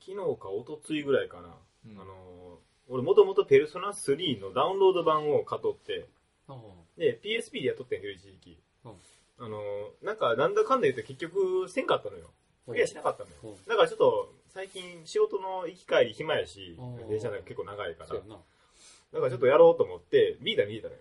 昨日か一昨日ぐらいかな。うんあのー、俺もともとペルソナ3のダウンロード版を買っとって、あで、PSP でやっとってんけど、一時期。うんあのー、なんか、なんだかんだ言って結局、せんかったのよ。クリアしなかったのよ。うんだからちょっと、最近仕事の行き帰り暇やしうん、電車なんか結構長いから。うやな。からちょっとやろうと思って、ビータ見てたのよ。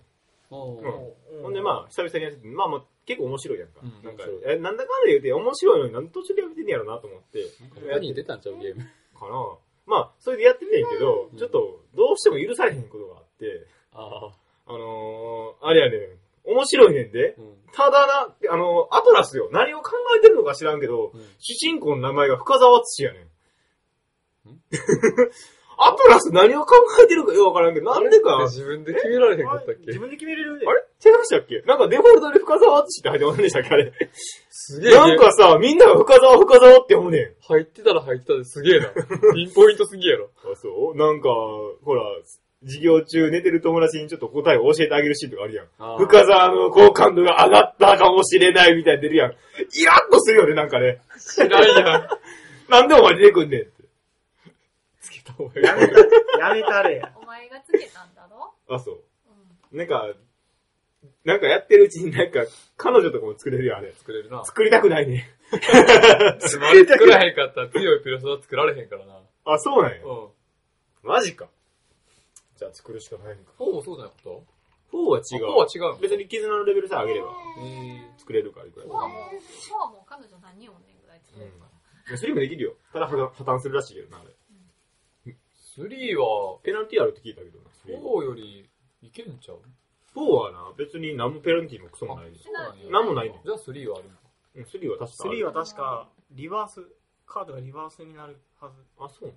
おうんほんでまあ、久々にやってて、まあまあ、結構面白いやんか。うんなんか面、え、なんだかんだ言うて面白いのになんで途中でやめてんねやろなと思って、他に出たんちゃうゲーム。かな。まあ、それでやっててんけど、うんちょっと、どうしても許されへんことがあって、ああ。あのー、あれやねん、面白いねんで。うん。ただな、あのアトラスよ。何を考えてるのか知らんけど、うん主人公の名前が深沢敦やねん。ん？アトラス何を考えてるかよくわからんけど、なんでか、あれ自分で決められへんかったっけ？自分で決めれるで。違いましたっけ？なんかデフォルトで深沢敦って入ってませんでしたっけあれ？すげえ。なんかさ、みんなが深沢深沢って読むねん。入ってたら入ってたですげえな。ピンポイントすぎやろ。あ、そう？なんか、ほら、授業中寝てる友達にちょっと答えを教えてあげるシーンとかあるやん。深沢の好感度が上がったかもしれないみたいに出るやん。イラッとするよね、なんかね。知らんやん。なんでお前出てくんねんた方がいい。やめた、やめたれや。お前がつけたんだろ？あ、そう。うん。なんか、なんかやってるうちになんか、彼女とかも作れるよ、あれ。作れるな。作りたくないね。つまり作らへんかったら強いピロソは作られへんからな。あ、そうなんや。うん。マジか。じゃあ作るしかないんか。4もそうじゃなかった？4は違う。4は違う。別に絆のレベルさえ上げればえ作れるからいくらでももうはもう、はもう彼女何人おんねんぐらい作れるから。それもできるよ。ただ破綻するらしいけどな、あれ。ー、3はペナルティあるって聞いたけどな。4よりいけんちゃう？4はな、別に何もペナルティもクソもないね。そうなんや。なんもないねじゃあ3はある。うん3は確かある3は確か、リバース、カードがリバースになるはず。あ、そう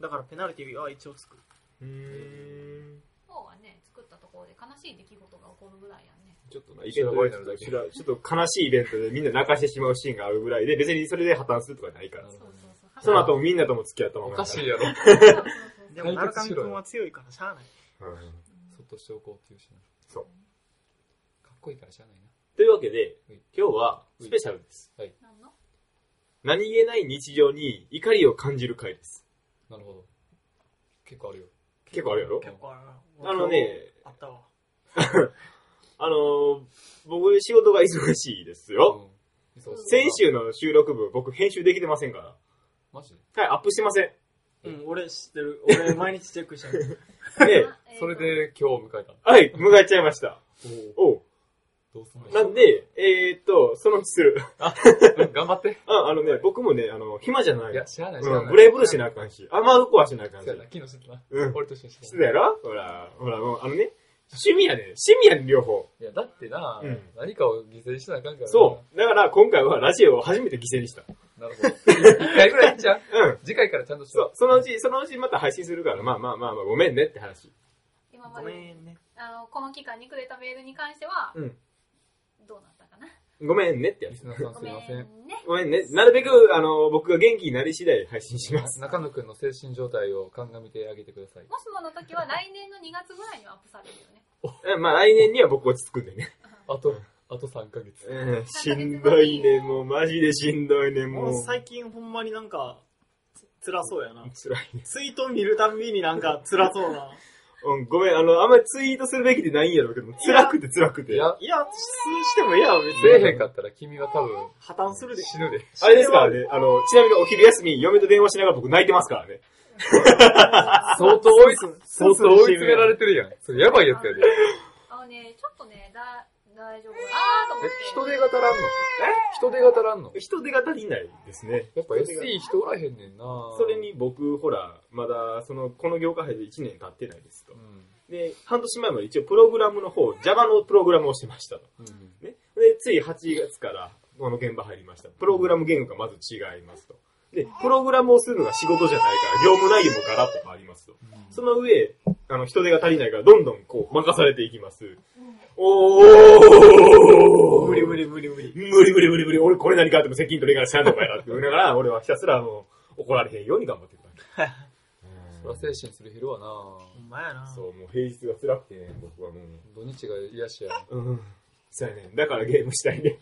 だからペナルティは一応つく。うーん。4はね、作ったところで悲しい出来事が起こるぐらいやんね。ちょっとな、イベントでちょっと知らちょっと悲しいイベントでみんな泣かしてしまうシーンがあるぐらいで、別にそれで破綻するとかないから。そうそうその後もみんなとも付き合ったまま。おかしいやろ。でも、ナルカミ君は強いからしゃあない。うんそっとしておこうっていうしな。そう。かっこいいからしゃあないな。というわけでうん、今日はスペシャルです。なんの？何気ない日常に怒りを感じる回です。なるほど。結構あるよ。結構あるやろ？結構あるな。あのね、あったわ。あのー、僕仕事が忙しいですよ。先週の収録分僕編集できてませんから。マジ？はい、アップしてません。うん、俺知ってる。俺毎日チェックしてる。で、それで今日迎えた。はい、迎えちゃいました。おうどうすんの？なんで、えーっと、そのうちする。うん頑張って。あ、あのね、僕もね、あの、暇じゃない。いや、知らない知らうん、ない。ブレイブルしなあかんし、あまうこはしなあかんしそう。やな、昨日してたな。うん。俺と一緒にしてしてたやろ？ほら、ほら、もう、あのね、趣味やね趣味やねん、両方。いや、だってな、うん何かを犠牲にしなあかんからなそう。だから、今回はラジオを初めて犠牲にした。なるほど。一回ぐらいゃんうん。次回からちゃんとしよそう、そのうち、そのうちまた配信するから、まあまあまあまあ、ごめんねって話。ご今まで、めんね。あの、この期間にくれたメールに関しては、うんどうなったかな？ごめんねってやつすいません。ね。ごめんね。なるべく、あの、僕が元気になり次第配信します。中野くんの精神状態を鑑みてあげてください。もしもの時は来年の2月ぐらいにはアップされるよね。えまあ来年には僕落ち着くんでね。あと、あと3ヶ月。うん、しんどいね、もう、マジでしんどいね、もう。もう最近ほんまになんか、つ辛そうやな。辛いね。ツイート見るたんびになんか辛そうな。うん、ごめん、あの、あんまりツイートするべきでないんやろうけど、辛くて辛くて。いや、いや、数してもええやん、別せえへに。んかったら君は多分破綻するで。死ぬで。あれですからね、あの、ちなみにお昼休み、嫁と電話しながら僕泣いてますからね。相当追い、相当追い詰められてるやん。それやばいやつやで。あのね、ちょっとね、だ、大丈夫かなと思っえて。、人手が足らんの？え？人手が足らんの？人手が足りないですね。やっぱ SE 人おらへんねんなそれ、に僕、ほら、まだ、その、この業界入って1年経ってないですとう。ん。で、半年前まで一応プログラムの方、Java のプログラムをしてましたと。うん。ね。で、つい8月からこの現場入りました。プログラム言語がまず違いますと。で、プログラムをするのが仕事じゃないから、業務内容もガラッと変わりますと。その上、あの、人手が足りないから、どんどんこう、任されていきます。おー無理無理無理無理。無理無理無理無理。俺これ何かあっても責任取りながらしゃんのかやって言いながら、俺はひたすら、あの、怒られへんように頑張ってるだけ。そら精神する昼はなほんまやな。そう、もう平日が辛くてね、僕はもう。土日が癒しやん。うん。そうやね。だからゲームしたいね。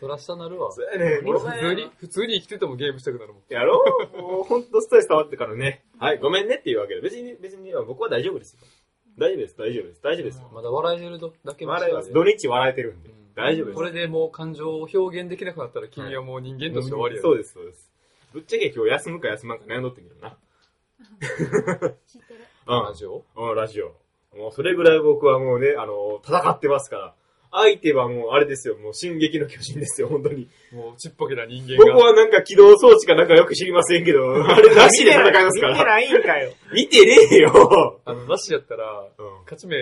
そら下なるわ。そうやね。俺普通に、普通に生きててもゲームしたくなるもん。やろうもうほんとストレス溜まってからね。はい、ごめんねっていうわけで。別に、別に、僕は大丈夫ですよ。大丈夫です、大丈夫です、大丈夫ですよ。まだ笑えてるだけ笑います。で土日笑えてるんで。大丈夫です。これでもう感情を表現できなくなったら君はもう人間として終わりやで。そうです、そうです。ぶっちゃけ今日休むか休まんか悩んどってみるな。知ってる。うんラ。ジオ？うん、ラジオ。もうそれぐらい僕はもうね、あの、戦ってますから。相手はもうあれですよ、もう進撃の巨人ですよ、本当に。もうちっぽけな人間僕が。はなんか起動装置かなんかよく知りませんけど、あれなしで戦いますから。見てないんかよ。見てねえよ。あの、なしやったら、うん勝ち目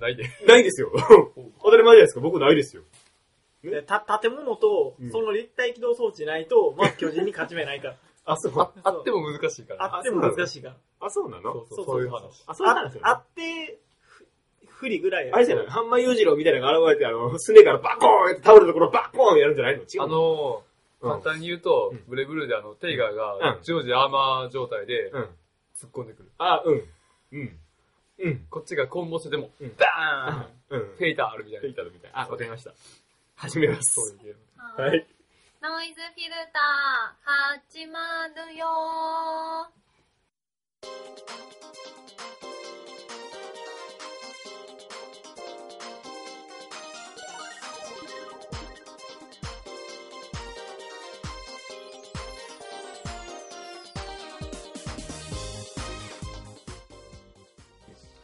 ないで。ないですよ。当たり前じゃないですか、僕ないですよ。でた建物とうん、その立体起動装置ないと、まず巨人に勝ち目ないから。あ、そう。ああっても難しいから。あっても難しいから。あ、そうなの？そうそう、そういう話。あ、そうなんですよ、ああって、ふ不利ぐらいやあれじゃない？ハンマー裕次郎みたいなのが現れて、あの、すねからバコーンって倒れたところバコーンやるんじゃないの？違うあの？うん簡単に言うとうん、ブレブルーであの、テイガーうがん、常時アーマー状態でうん。突っ込んでくる。あ、うん。うん。うん。こっちがコンボしてでもうん、ダーンうん。フェイターあるみたいな。フェイターみたいな。あ、わかりました。始めます。そういうゲーム。ははい。ノイズフィルター、始まるよ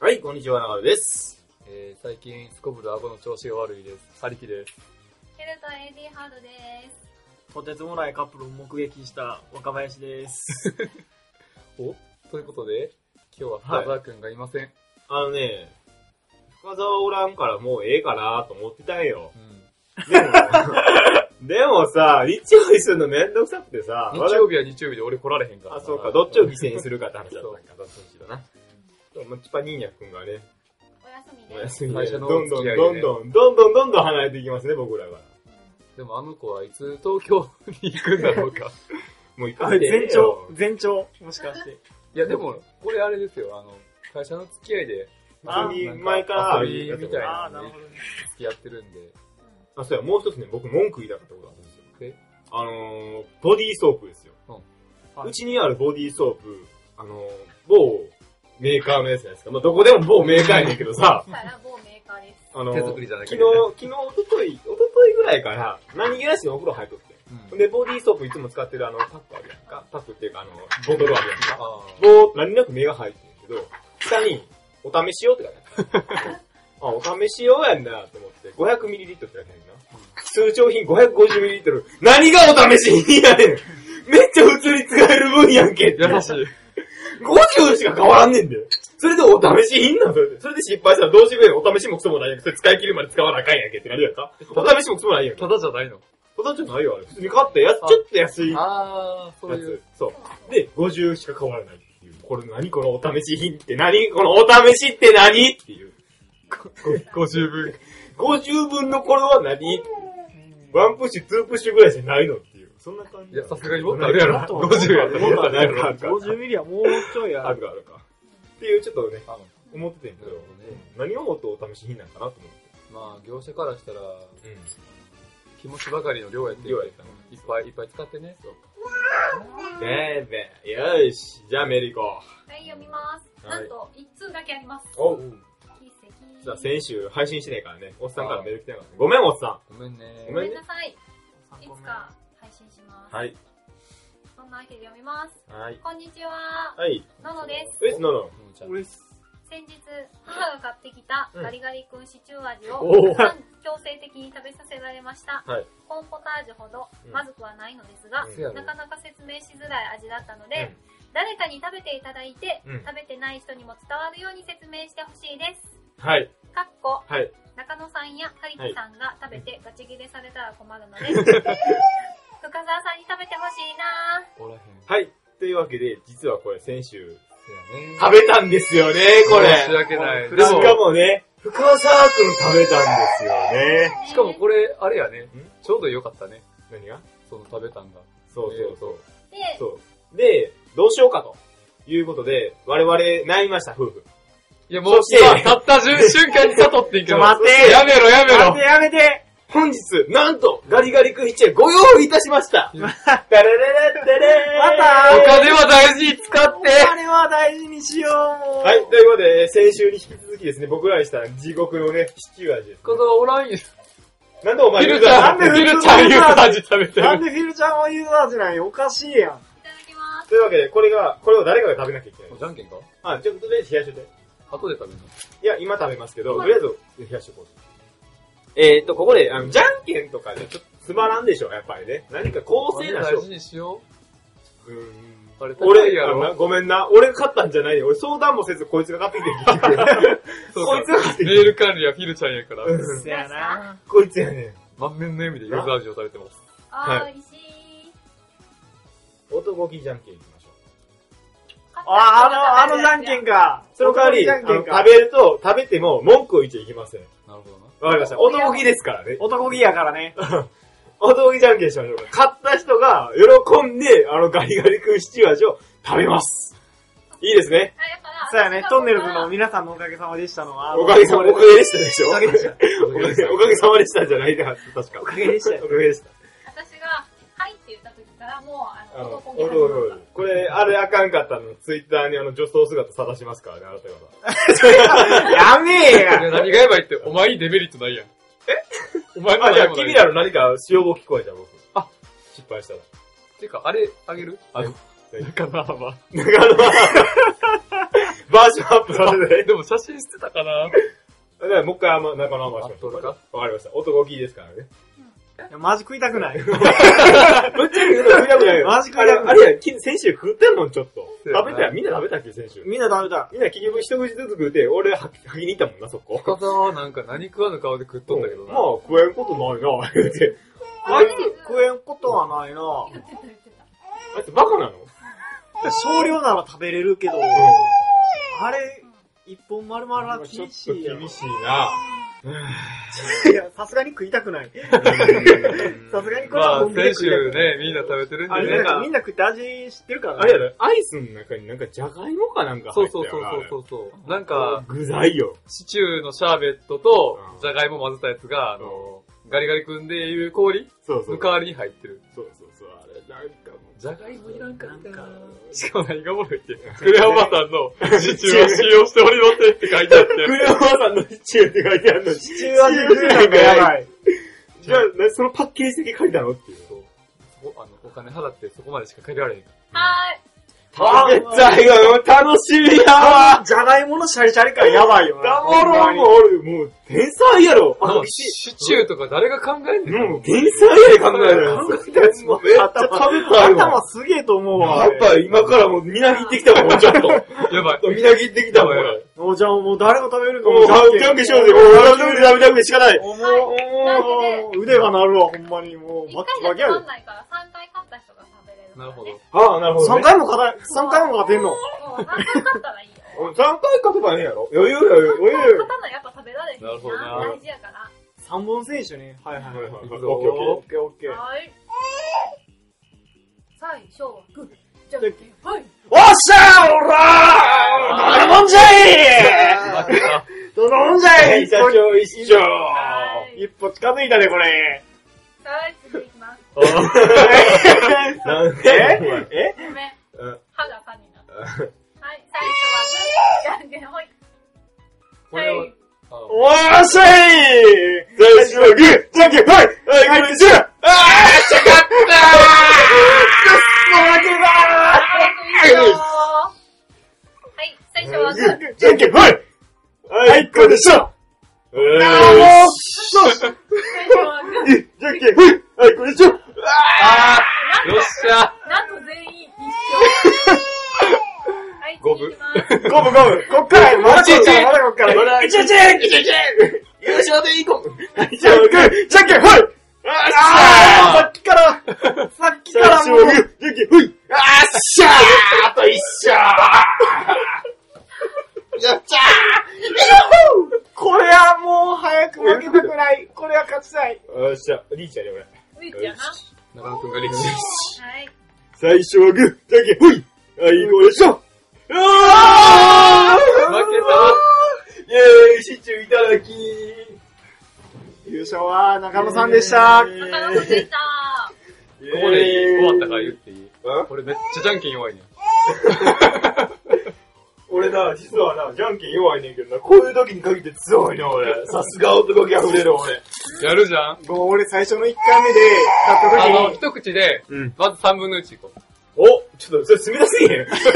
はい、こんにちは、長野です。えー、最近、すこぶる顎の調子が悪いです。はりきです。フィルター AD ハードです。とてつもないカップルを目撃した若林です。おということで、今日は深澤くんがいません。あのね、深沢おらんからもうええかなと思ってたんよ。うん。でも、でもさ、日曜日するのめんどくさくてさ、日曜日は日曜日で俺来られへんからな。あ、そうか、どっちを犠牲にするかって話だったんか、どっちにしろな。チパニーニャ君がね、おやすみおです。休みで、会社のどんどん、付き合いでねどんどん、どんどん、どんどん離れていきますね、僕らが。でもあの子はいつ東京に行くんだろうか。もう行かあんでええ前兆よ。、前兆、もしかして。いやでも、これあれですよ、あの、会社の付き合いで、普通になんか前から遊びみたいああ、なるほどね。付き合ってるんで。あ、そうや、もう一つね、僕文句言いたかったことがあるんですよ。え？あのー、ボディーソープですよ。はいうちにあるボディーソープ、あのー、某メーカーのやつじゃないですか。まあ、どこでも某メーカーやねんけどさ、さら某メーカーです。あのー、手作りじゃなくて昨日、昨日、おととい、おとといぐらいから、何気なしにお風呂入っとって。うん。で、ボディーソープいつも使ってるあの、パックあるやんか。パックっていうか、あの、ボトルあるやんか。あもう、何なく目が入ってんけど、下に、お試し用って書いてある。あ、お試し用やんなと思って、500ml って書いてあるな。通常品 550ml。何がお試し品やねんめっちゃ普通に使える分やんけって。優しい。50しか変わらんねんだよ。それでお試し品なんそれで。それで失敗したらどうしてくれんお試しもクソもないやんけ。それ使い切るまで使わなあかんやんけって感じやった お試しもクソもないやんけ。ただじゃないの。ただじゃないよ、あれ。普通に買ったやつ、ちょっと安いやあー、そういうつ。。そう。で、50しか変わらないっていう。これ何このお試し品って何このお試しって何っていう。50分。50分のこれは何？ワンプッシュ、ツープッシュぐらいじゃないの。そんな感じいや、さすがにもっとあるやろ。50やったらもっとあるやろ。もっとあるやろ。あるか50ミリはもうちょいある。あるかあるか。っていう、ちょっとね、あ思っててんけど何をもっとお試し品なんかなと思って。まあ、業者からしたら、うん。気持ちばかりの量やって量やったいっぱいいっぱい使ってね。でべ、よし。じゃあメリコ。はい、読みます。はいなんと、一通だけあります。お奇跡。じゃあ先週配信してないからね、おっさんからメール来てなかった。ごめん、おっさごめんね。ごめんなさい。はい。そんなわけで読みます。はい。こんにちは。はい。ののです。え、先日、母が買ってきたうんガリガリ君シチュー味を強制的に食べさせられました。はいコーンポタージュほどうんまずくはないのですが、うんなかなか説明しづらい味だったので、誰かに食べていただいて、うん食べてない人にも伝わるように説明してほしいです。はい。かっこ、はい。中野さんやカリキさんが食べてガチ切れされたら困るので、深澤さんに食べてほしいなぁ。おらへん。はい。というわけで、実はこれ先週。食べたんですよね、これ。申し訳ない。でしかもね、深沢くん食べたんですよね。しかもこれ、あれやねん？ちょうどよかったね。何が？その食べたんが。そうそうそう。で、そう。で、どうしようかと。いうことで、我々悩みました、夫婦。いやもうたった瞬瞬間に悟ってんけど。ちょ待ってやめろやめろ待って。やめて本日、なんと、ガリガリ君一円ご用意いたしました。ダラララダレーまたお金は大事に使ってあれは大事にしよう。はい、ということで、先週に引き続きですね、僕らにした地獄のね、シチュー味です、このおらんよ。なんでお前フィルちゃん、なんでフィルちゃんユーザー味食べてる。なんでフィルちゃんはユーザーじゃないおかしいやん。いただきます。というわけで、これが、これを誰かが食べなきゃいけない。じゃんけんか？あ、じゃあ、とりあえず冷やしといて。後で食べるのいや、今食べますけど、とりあえず冷やしとこう。えーと、ここで、あの、じゃんけんとかでちょっとつまらんでしょ、やっぱりね。何か公正な勝大事にしよ負。うんう。あれ、俺、や。ごめんな。俺が買ったんじゃないよ。俺相談もせずこいつが買ってきて結局 そうこいつが買ってきてメール管理はフィルちゃんやから。うんせやな。こいつやね満面の笑みでユーザー味を食べてます。あー、はい美味しい。ん。男気じゃんけんいきましょう。あ、あの、あのじゃんけんか。その代わり。食べると、食べても文句を言っちゃいけません。なるほどな。わかりました。男気ですからね。男気やからね。男気じゃんけんしましょうか。買った人が喜んで、あのガリガリ君シチュー味を食べます。いいですね。そうやね、トンネルズの私皆さんのおかげさまでしたのは。おかげさま、でしたでしょおかげでした。おかげおかげさまでしたんじゃないか、確か。おかげでしたよおかげでした。もう、あの、男気おいおいおいこれ、あれあかんかったの、ツイッターにあの、女装姿晒しますからね、あなた方。やめえいや、や何がやばいって、お前にデメリットないやん。え？お前のあ、じゃあ、君らの何か、使用語聞こえた、僕。あ、失敗したら。てか、あれ、あげる？あの、中の幅。なんかあの、バージョンアップさせて。でも写真捨てたかなだからもう一回中の甘しましょう。わかりました。男気ですからね。いやマジ食いたくない。ぶっちゃけ言うの食いたくないよ。マジ食いたくないあれあれや、き先週食ってんもん、ちょっと。食べたよ。みんな食べたっけ、先週。みんな食べた。みんな結局一口ずつ食うて、俺は吐きに行ったもんな、そこ。深沢はなんか何食わぬ顔で食っとったけどな。まあ、食えんことないな、言うて。あいつ食えんことはないな。あいつバカなの？少量なら食べれるけど、うあれ、一本丸々はん。ちょっ厳しといや厳しいな。いや、さすがに食いたくない。さすがにこれまあ、は本気で先食いたくない。週ね、みんな食べてるんあれ、でね。なんかみんな食って味知ってるからあれやろ、アイスの中になんかじゃがいもかなんかそうそう入ったよな。そうそうそう。なんか、具材よ。シチューのシャーベットとうん、じゃがいも混ぜたやつが、あの、ガリガリ君でいう氷そうそう。の代わりに入ってる。そうそうじゃがいもいらんかったなんかしかも何がおもろいって、クレアおばさんのシチューを使用しておりませんって書いてあって。クレアおばさんのシチューって書いてあるのに。シシチュー味食うなんかやばい。じゃあ、なそのパッケージだけ書いたのっていう。あの、お金払ってそこまでしか借りられへん。は食べたいよ、楽しみやわじゃがいものシャリシャリ感やばいよな。ダモロンもおる、もう、天才やろ。あの、あのシシチューとか誰が考えんねん。もう、天才やで考えるよ。考えたやつもめっちゃ食べたいわ頭。すげえと思うわ。やっぱ今からもうみなぎってきたもん、ちょっと。やばい。みなぎってきたもん、やばいもうじゃあもう誰が食べるかもう、じゃんけんしようぜ。もう、食べたくて食べたくてしかない。もう、腕が鳴るわ、ほんまに。もう、い。バキバキやで。まんないから、三回なるほど。。ああ、なるほど、3ね。回も勝た、三回も勝てんの？もう三回勝ったらいいよ。3回勝てばええんやろ余裕余裕、余裕。勝たないやっぱ食べられへんなるほどな大事やから。3本選手ね。はいはいはいはいはい。行くぞオッケーオッケーオッケー。はい。最初はグー、じゃんけん、はい。おっしゃーおらーどんなもんじゃい。どんなもんじゃー。い一丁一丁。はい。一歩近づいたね、これ。はい、次ええご歯が歯になった。はい、最初はグー、じゃんけん、ほい。これはー。しゃい最初はグー、じゃんけん、はいはい、これじゃああー、ちゃかったはい、最初はグー。ー。じゃんけん、はいはい、これでしょあー。もうそ。じゃんけん、はいはい、これでしょあーよっしゃ。なんと全員一緒。はい、五分次いきます。ゴムゴム。こっから、まだこっから、まだこっから。まだいちいちいけいけ優勝でいこう。はい、じじゃんけん、じゃんけん、ほいあー。さっきから、さっき最からもう。初はグー、、じゃんけん、ほいあーっしゃー。あと一勝。やっちゃこれはもう早く負けたくない。これは勝ちたい。ーよっしゃ、リーチやで、俺。スイッチやな。中野くんがリーチ。はい。最初はグー、じゃんけん、ほいはい、これでしょあー負けイェーイ、シチューいただき優勝は中野さんでした。えー中野さんでした。ここで終わったから言っていいあ俺めっちゃじゃんけん弱いねん。俺な、実はな、じゃんけん弱いねんけどな、こういう時に限って強いな、俺。さすが男気溢れる、俺。やるじゃんもう俺最初の1回目で買ったあの、一口で、うん。まず3分の1いこう。おちょっと、それ住み出すぎへん。さすが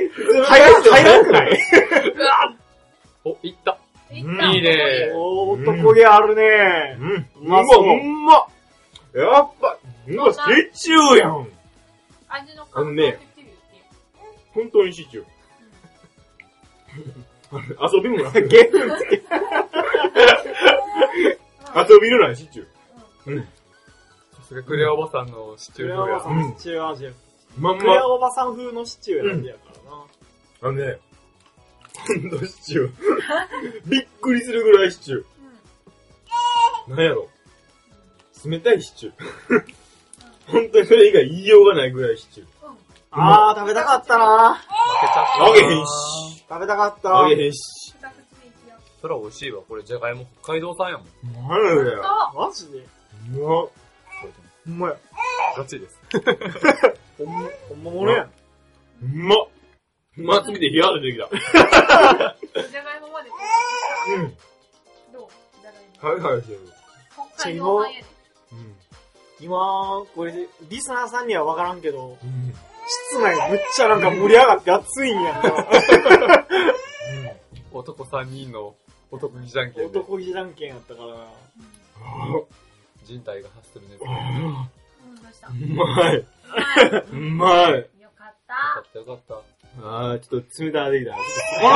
に、普通の早く、早くない？お、いった。いったいいねおー、男気あるねうん。うまそううま。やっぱ、うま、シチューやん。味のあのね本当にシチュー。遊びもない。ゲームって。遊びのないシチュー。さすがクレアおばさんのシチクレュー風やアおばさ。んのシチュー味や。まんクレアま、おばさん風のシチュー味やからな。あのね、ほんとシチュー。びっくりするぐらいシチュー。なんやろ。冷たいシチュー。本当にそれ以外言いようがないぐらいシチュー。あー、食べたかったな負けちゃった。あげへんし。食べたかった。あげし。そら美味しいわ。これじゃがいも北海道産やもん。なんだよ。マジでうまこれほんまや。ガチです。ほんま、ほんまものやん。うまっ。うまつみでヒヤッとできた。じゃがいもまでうん。どうじゃがいもはいはいしてる。北海道産やでうん。今、これ、リスナーさんにはわからんけど、うん。室内むっちゃなんか盛り上がって暑いんやんか。男3人の男気じゃんけんで男気じゃんけんやったから。人体が発する熱。ようんどうした？うまい。はいうまい。よかっかたったよかった。あー、ちょっと冷たいできた。あ、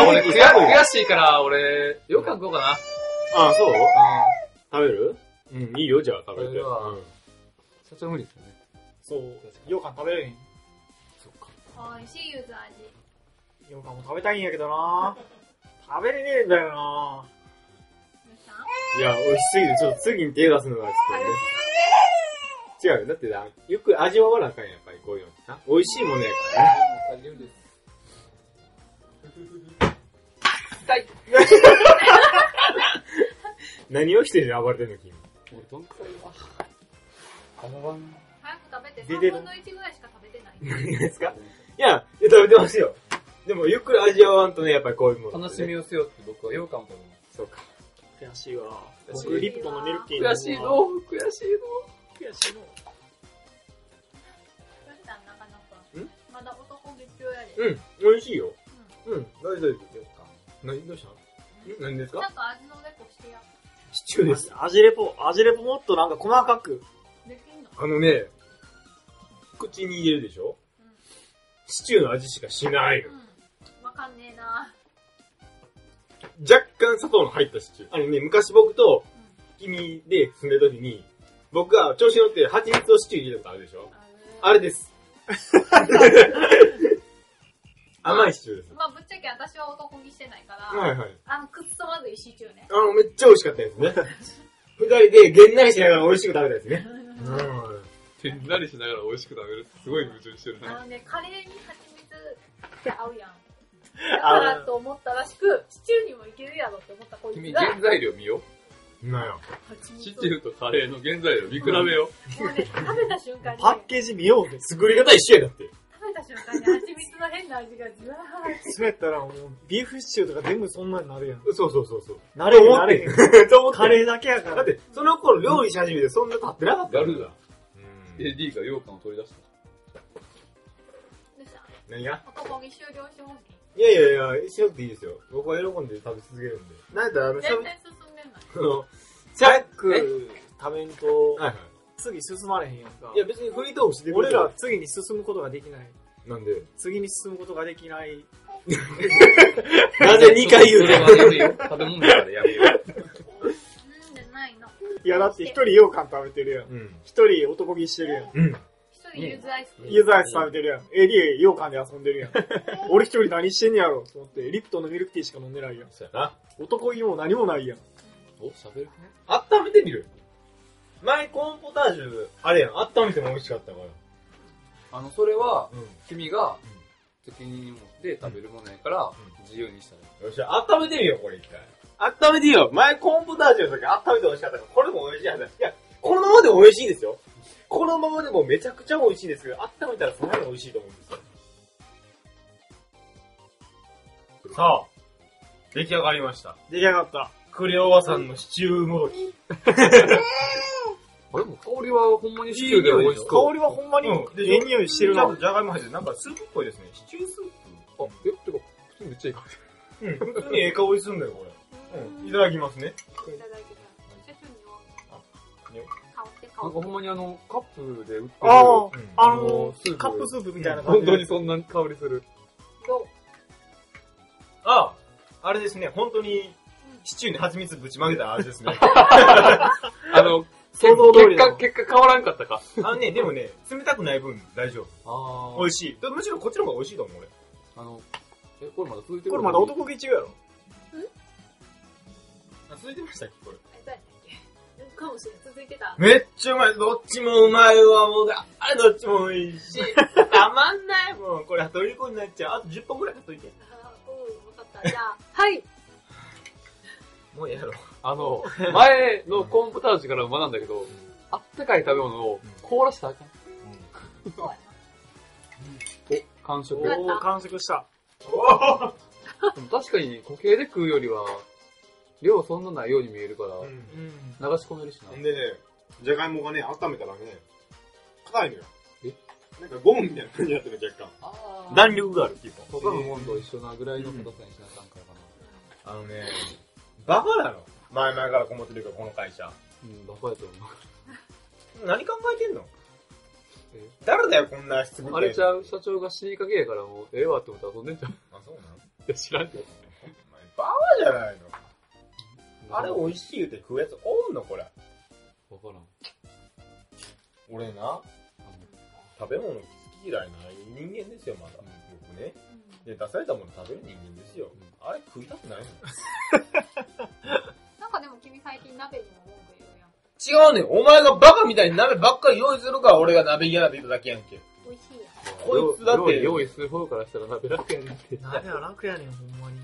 俺悔悔しいから、俺、よく食おうかな。あ、そう？う食べる？うん、いいよ、じゃあ食べて。社長無理ですよね。そう、羊羹食べれへん。そっか。美味しいゆず味羊羹も食べたいんやけどな食べれねえんだよないや、美味しすぎて、ちょっと次に手出すのがちょっとね。違うよ。だってな、よく味わわなあかんやん、やっぱりこういうのな。美味しいものやからね。大丈夫です。何をしてる暴れてんの、君。俺、どんくらいは。あらわん。早く食べて3出てる分の1ぐらいしか食べてない 何ですか？いや食べてますよ。でも、ゆっくり味わわんとね、やっぱりこういうもの、楽しみをせよって僕は羊羹を食べます。そうか。悔しいわ。悔しい。僕、リプのミルクティー悔しいの、悔しい悔しいの。どうん？美味しいよ。うん、大丈夫ですよ。何、どうしたん。何ですか？なんか味のレポしてやシチューです。味レポ、味レポもっとなんか細かく。できんの？あのね、口に入れるでしょ？うん。シチューの味しかしないの。かんねえな若干砂糖の入ったシチュー。あのね、昔僕と君で住んでる時に、僕が調子乗って蜂蜜をシチューに入れたことあるでしょ？あれです。甘いシチューです。まあぶっちゃけ私は男気してないから、はいはい。あのくっそまずいシチューねあの、めっちゃ美味しかったですね。二人でげんなりしながら美味しく食べたですね。うん。てんなりしながら美味しく食べるってすごい矛盾してるな。あのねカレーに蜂蜜って合うやんだからと思ったらしくシチューにもいけるやろって思ったこい君、つが原材料見よなんや。蜂蜜シチューとカレーの原材料見比べよもうね食べた瞬間にパッケージ見ようぜ。作り方一緒やだって。食べた瞬間に蜂蜜の変な味がずわーってそうやったらもう、ビーフシチューとか全部そんなになるやん。そうそうそうそう。なれへん、なれへん。と思って。カレーだけやから。だって、その頃料理し始めてそんな経ってなかったやるだ。うん。AD が羊羹を取り出した。どうした？何が？男気終了してほしいいやいやいや、しなくていいですよ。僕は喜んで食べ続けるんで。なんだ、あの、しゃべ、全然進んでないあの、早く食べんと、はいは次進まれへんやんかい。い。や別にフリートークしてく俺れら次に進むことができない。なんで？次に進むことができない。なぜ2回言うそれはやめよう。食べ物だからやめよう。うんじゃないの？いやだって一人羊羹食べてるやん。うん。一人男気してるやん。うん。ゆずアイスユーザーアイス食べてるやん。AD 羊羹で遊んでるやん。俺一人何してんねやろと思って、リプトンのミルクティーしか飲んでないやん。そうやな。男気も何もないやん。お、喋る温めてみる前コーンポタージュ、あれやん、温めても美味しかったから。あの、それは、うん。君が責任を持って食べるものやから、自由にしたら。よっしゃ、温めてみよう、これ一回。温めていいよ。前コーンポタージュの時温めて美味しかったから、これも美味しいはずだ。いや、このままでも美味しいですよ。このままでもめちゃくちゃ美味しいですけど、温めたらさらに美味しいと思うんですよ。さあ、出来上がりました。出来上がった。クレオワさんのシチューもどき。あれ？も香りはほんまにシチューで美味し香そう。りはほんまにうんでええ匂いしてるなちゃん。とじゃがいも入ってて、なんかスープっぽいですね。シチュースーあ、え、てか、普通にめっちゃいい香プうん、普通にええ香りするんだよ、これ。うん、いただきますね。いただいなんかほ。んまにあの、カップで売ってる。ああ、うんあのスープカップスープみたいな感本じで。当にそんな香りする。あ、あれですね、本当に、シチューに蜂蜜ぶちまけた味ですね。あの、想像通りだ結果、結果変わらんかったか。あのね、でもね、冷たくない分大丈夫。あ美味しい。でむしろこっちの方が美味しいと思う、俺。あの、え、これまだ続いてるこれまだ男気中やろ。あ、続いてましたっけ、これ。かもしれない。続いてた。めっちゃうまい。どっちもうまいわ、もう。あれどっちも美味しい。たまんないもん。これ、虜になっちゃう？あと10本くらい買っといて。あうん、わかった。じゃあ、はい。もうええやろ。あの、前のコーンポタージュから学んだけど、あったかい食べ物を凍らしたらあかん。そうやお、完食。おー、完食した。でも確かに固形で食うよりは、量そんなないように見えるから、うん。うん。流し込めるしな。んでね、じゃがいもがね、温めたらね、硬いのよ。え？なんかゴムみたいな感じになってる若干。弾力がある、結構。他のもんと一緒なぐらいの硬さにしなあかんからかあのね、バカなの。前々からこもってるから、この会社。な。うん、バカやと思う。何考えてんの？え？誰だよ、こんな質問あれちゃう？社長が死にかけやからもう、ええわって思ったら遊んでんちゃう？あ、そうなの？いや、知らんけど。お前バカじゃないの。あれ美味しい言うて食うやつおんの？これ。わからん。俺な、食べ物好き嫌いない人間ですよ、まだ。僕ね。で、出されたもの食べる人間ですよ。あれ食いたくないの？なんかでも君最近鍋にも文句言うやん。違うねん。お前がバカみたいに鍋ばっかり用意するから俺が鍋嫌なって言っただけやんけ。美味しいやん。こいつだって料理用意する方からしたら鍋楽やねんって。鍋は楽やねん、ほんまに。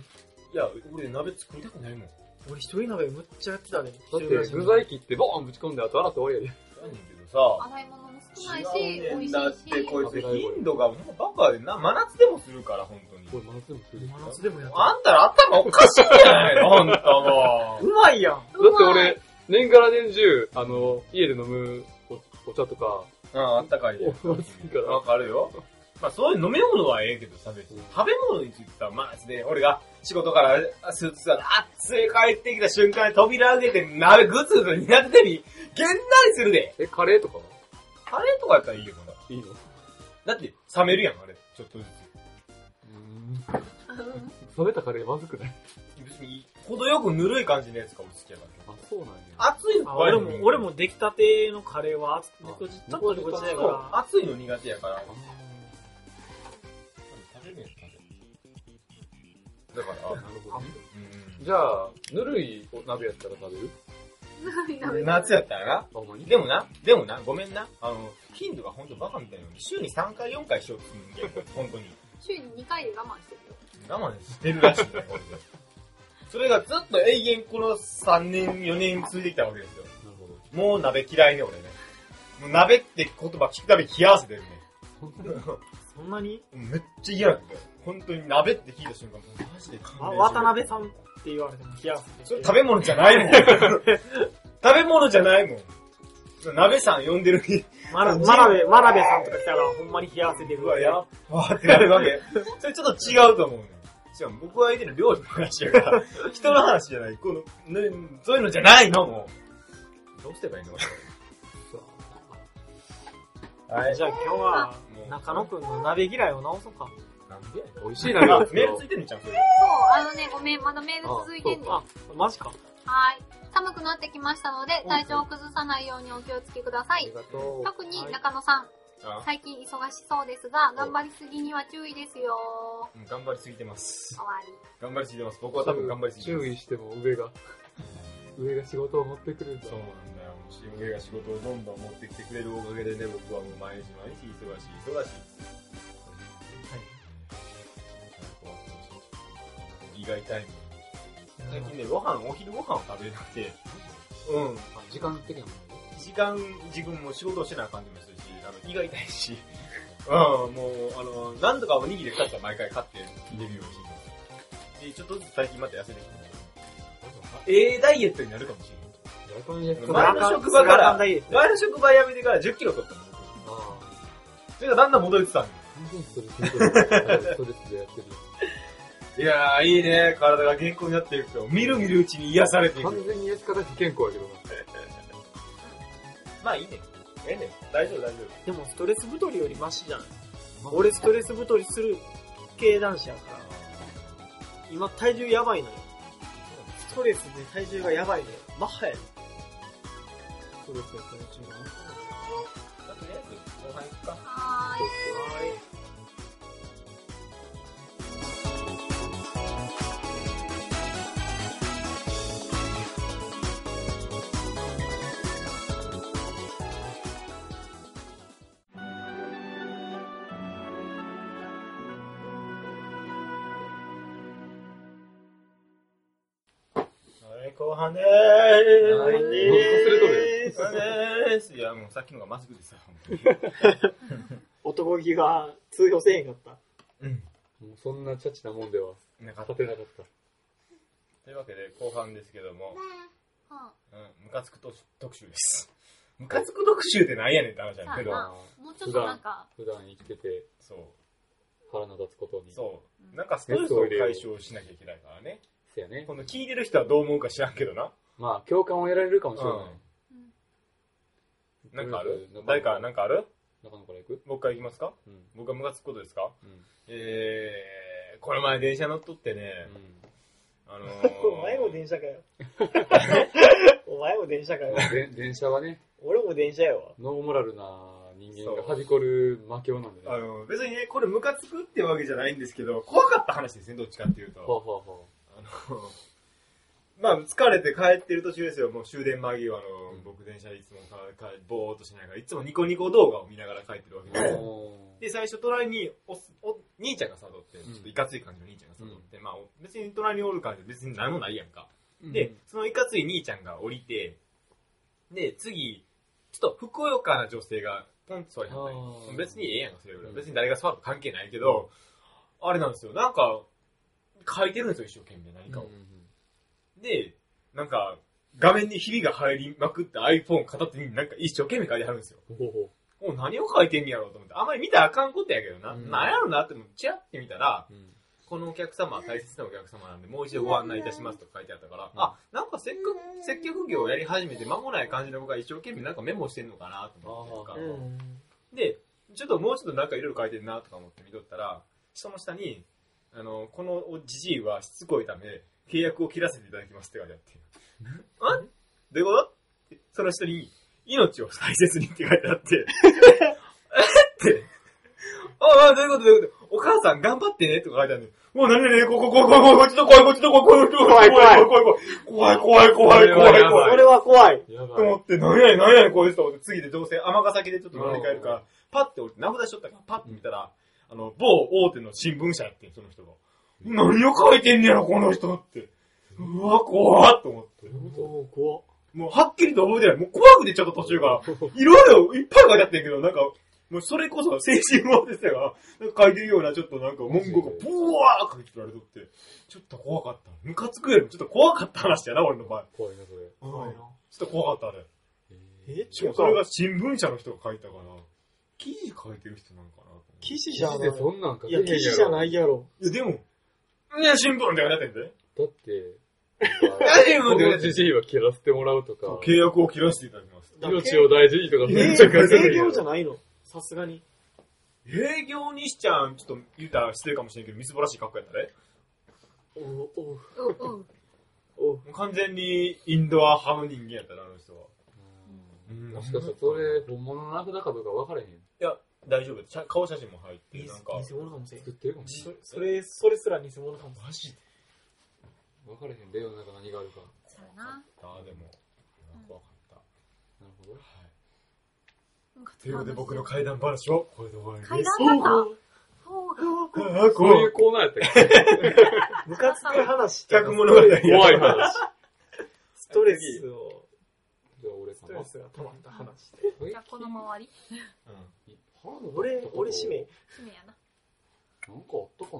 いや、俺鍋作りたくないもん。俺一人鍋むっちゃやってたで。だって具材切ってボーンぶち込んで後洗って終わりやで。そうやねんけどさ、洗い物も少ないし、美味しだっていし。こいつ頻度がもうバカでな、真夏でもするから、本当に。これ真夏でもする。真夏でもやってあんたら頭おかしいんじゃないの？ほんともた。うまいやん。だって俺、年がら年中、あの、家で飲むおお茶とか、う。うん、あったかいで。お熱いからわかるよ。まあそういう飲み物はええけどさ、別に。食べ物についてさ、マジで、俺が仕事からスーツさ、熱い帰ってきた瞬間に扉開けて鍋グツグツ苦手でに、げんなりするで。え、カレーとかは？カレーとかやったらいいよ、まだ。いいの？だって、冷めるやん、あれ。ちょっとず冷めたカレーまずくない？つ。別に、程よくぬるい感じのやつが俺好きやから。あ、そうなんや。熱いのあ俺も、俺も出来たてのカレーは熱く、あちょっと猫舌やから。熱いの苦手やから。だから、なるほどね。うじゃあ、ぬるいお鍋やったら食べる？ん。夏やったらな。でもな、でもな、ごめんな。あの、頻度がほんとバカみたいなの に、週に3回4回しようとするんだよ、ほんとに。週に2回で我慢してるよ。我慢してるらしいね、ほんとにそれがずっと永遠この3年、4年続いてきたわけですよ。なるほど。もう鍋嫌いね、俺ね。もう鍋って言葉聞くたび冷や汗出るね。そんなに？めっちゃ嫌なんだよ。本当に鍋って聞いた瞬間、マジであ勘弁渡辺さんって言われても冷や汗それ食べ物じゃないもん。食べ物じゃないもん。鍋さん呼んでるに、まな、べ、まなべさんとか来たらほんまに冷や汗出るうわ、やっばーってなるわけ。それちょっと違うと思うね。違う、僕は相手の料理の話やから、人の話じゃない。この、ね、そういうのじゃないのもう。どうすればいいの？はい。じゃあ今日は、中野くんの鍋嫌いを直そうか。なんで美味しい鍋をあ、メールついてんのちゃん、それ。そう、あのね、ごめん、まだメール続いてんねん。あ、マジか。はい。寒くなってきましたので、体調を崩さないようにお気をつけくださいあり。がとう。特に中野さん、あ最近忙しそうですが、頑張りすぎには注意ですよ。うん頑張りすぎてます。終わり。頑張りすぎてます。僕は多分頑張りすぎてます。注意しても上が、上が仕事を持ってくるんだそうなんだよ。上が仕事をどんどん持ってきてくれるおかげでね、僕はもう毎日毎日忙しい、忙しい。意外タイム。最近ね、ご飯、お昼ご飯を食べれなくて、うん。あ時間的なも時間、自分も仕事をしてない感じもするし、あの、胃が痛いし、うん、もう、あの、なんとかおにぎり2つは毎回買って入れるようにしてます。で、ちょっとずつ最近また痩せてきて、ええダイエットになるかもしれない。前の職場から前の職場辞めてから10キロ取ったの、それがだんだん戻りつつあるあ、完全にストレスでやってる。いやー、いいね。体が健康になっていくと、みるみるうちに癒されていく。完全にやり方不健康やけどな。まあいいね。ええね。大丈夫、大丈でもストレス太りよりマシじゃない俺ストレス太りする系男子やから。今体重やばいのよ。ストレスで体重がやばいのよ。マッハやで。ストレスで体重がマッハ夫。とりあえず、後半行くか。はい、後半でーす。はいもう忘れとる。いや、もうさっきのがまずくでさ。男気が通用せえへんかった。うん。もうそんなチャチなもんではなんか立てなかった。というわけで、後半ですけども、はうん、ムカつく特特集です。ムカつく特集ってなんやねんって話なんだけど、もうちょっとなんか、普段生きててそう。腹の立つことに。そう。なんかストレスを解消しなきゃいけないからね。せやね。この聞いてる人はどう思うか知らんけどな。まあ、共感を得られるかもしれない。なんかある？うん誰かなんかある？中野から行く？僕から行きますか？うん。僕がムカつくことですか？うん。えー、この前電車乗っとってね、あのお前もー、電車かよ。お前も電車かよ。で電車はね、俺も電車やわ。ノーモラルな人間がはびこる魔境なんでね。あの、別にね、これムカつくってわけじゃないんですけど、怖かった話ですね、どっちかっていうと。ほうほうほまあ、疲れて帰ってる途中ですよ。もう終電間際の、うん僕電車いつもかかぼーっとしながら、いつもニコニコ動画を見ながら帰ってるわけですう。よ。おで、最初隣におすお、兄ちゃんが誘って、んちょっといかつい感じの兄ちゃんが誘って、まあ、別に隣におる感じで別に何もないやんか。ーで、そのいかつい兄ちゃんが降りて、で、次、ちょっとふくよかな女性がポンと座りはった別にええやんか、それぐらい。うん別に誰が座るか関係ないけど、あれなんですよ。なんか、書いてるんですよ、一生懸命何かを。で、なんか、画面にひびが入りまくった iPhone 片手になんか一生懸命書いてはるんですよ。ほうほもう何を書いてんやろうと思って。あんまり見たらあかんことやけどな。うんなんやろなって思ってチラって見たら、う。うんこのお客様は大切なお客様なんで、もう一度ご案内いたしますと書いてあったから、うんあ、なんかせっかく接客業をやり始めて間もない感じの僕が一生懸命なんかメモしてんのかなと思ってん。で、ちょっともうちょっとなんかいろいろ書いてるなとか思って見とったら、下の下に、あの、このじじいはしつこいため、契約を切らせていただきますって書いてあって。あ？どういうことその下に、命を大切にって書いてあって、え？って、ああ、どういうこと？どういうこと？お母さん頑張ってねとか書いてある。もう何々、ここ、ここ、ここ、こっちと怖い、こっちと怖い、こっちと怖い、怖い、怖い、怖い、怖い、怖い、怖い、怖い、それは怖い。と思って、何やねん、何やねん、こいつと思って、次でどうせ尼崎でちょっと乗り換えるから、パッて俺、名札しとったから、パッて見たら、あの、某大手の新聞社やってん、その人が。何を書いてんねやろ、この人って。うわ、怖っと思って。おー、怖っ。もう、はっきりと覚えてない。もう怖くてちょっと途中から。いろいろいっぱい書いてあってんけど、なんか、もうそれこそ精神もですが、なんか書いてるようなちょっとなんか文言がブワー書いてられとって、ちょっと怖かった。ムカつくよりもちょっと怖かった話やな、俺の場合。怖いな、それ。怖いな。ちょっと怖かった、あれ。えしかもそれが新聞社の人が書いたから、記事書いてる人なのか記事記じゃない。事でそんなん書けいや。記事じゃないやろ。いや、でも、いや、新聞ってなってんで。だって、新このじじいは切らせてもらうとか、契約を切らせていただきます。命を大事にとかめ営っちゃ書いて営るやん業じゃないの？さすがに。営業にしちゃん、ちょっと言うたら失礼かもしれんけど、みすぼらしい格好やったね。おうおうおうお完全にインドア派の人間やったな、あの人は。うんもしかしたらそれ、本物の名札かどうか分からへん。いや、大丈夫？写顔写真も入って偽る。なんか、偽物かもしれん作。ってるかもしそそれ、それすら偽物かもしれん。マジで？れん。分からへん。レオの中何があるか。そうやな。ああ、でも、怖かった。なるほど。はい。ということで僕の怪談話をこれで終わりです。階段だったそうが。そういうコーナーやったっけ？ムカつく話とか百物語や怖い話。ストレスを、じゃあ俺ストレ様。スが溜まった話。じゃあこの周り俺、俺使命。使命やな。なんかあったか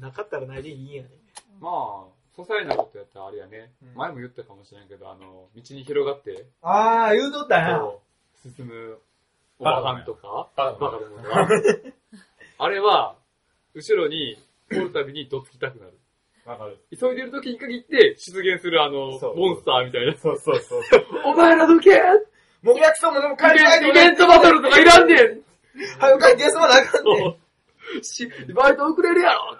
ななかったらないでいいんやね。まあ、些細なことやったらあれやね。うん前も言ったかもしれんけど、あの、道に広がって、あー、言うとったな。そう進むおばはんとか、ババカどもが。あれは、後ろに通るたびにどつきたくなる。わかる。急いでる時に限って出現するあの、モンスターみたいな。そうそうそう。お前らどけもう約束もでも帰イベンイベントバトルとかいらんねん早く帰って休まなあかんねん。しバイト遅れるやろ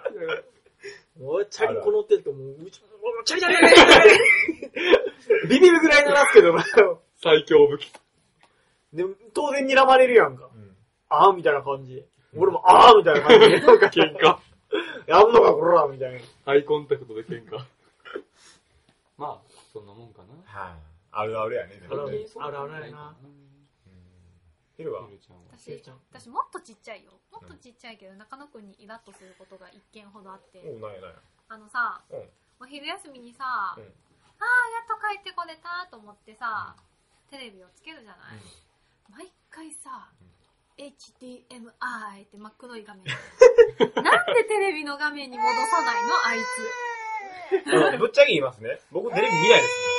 もう、チャリこ乗ってると、もう、うち、もう、チャリチャリチャリビビるぐらい鳴らすけどな。最強武器。でも、当然睨まれるやんか。うんあーみたいな感じで。俺も、あーみたいな感じで。なんか、喧嘩。やんのか、こらみたいな。アイコンタクトで喧嘩。まあ、そんなもんかな。はい。あるあるやね。あるあるやな。ヒルは？私私もっとちっちゃいよ。もっとちっちゃいけど、中野くんにイラッとすることが一件ほどあって。おう、なんやなんや。あのさ、うんお昼休みにさ、うんああ、やっと帰ってこれたと思ってさ、テレビをつけるじゃない、毎回さ、HDMI って真っ黒い画面。なんでテレビの画面に戻さないのあいつ。ぶっちゃけ言いますね。僕テレビ見ないです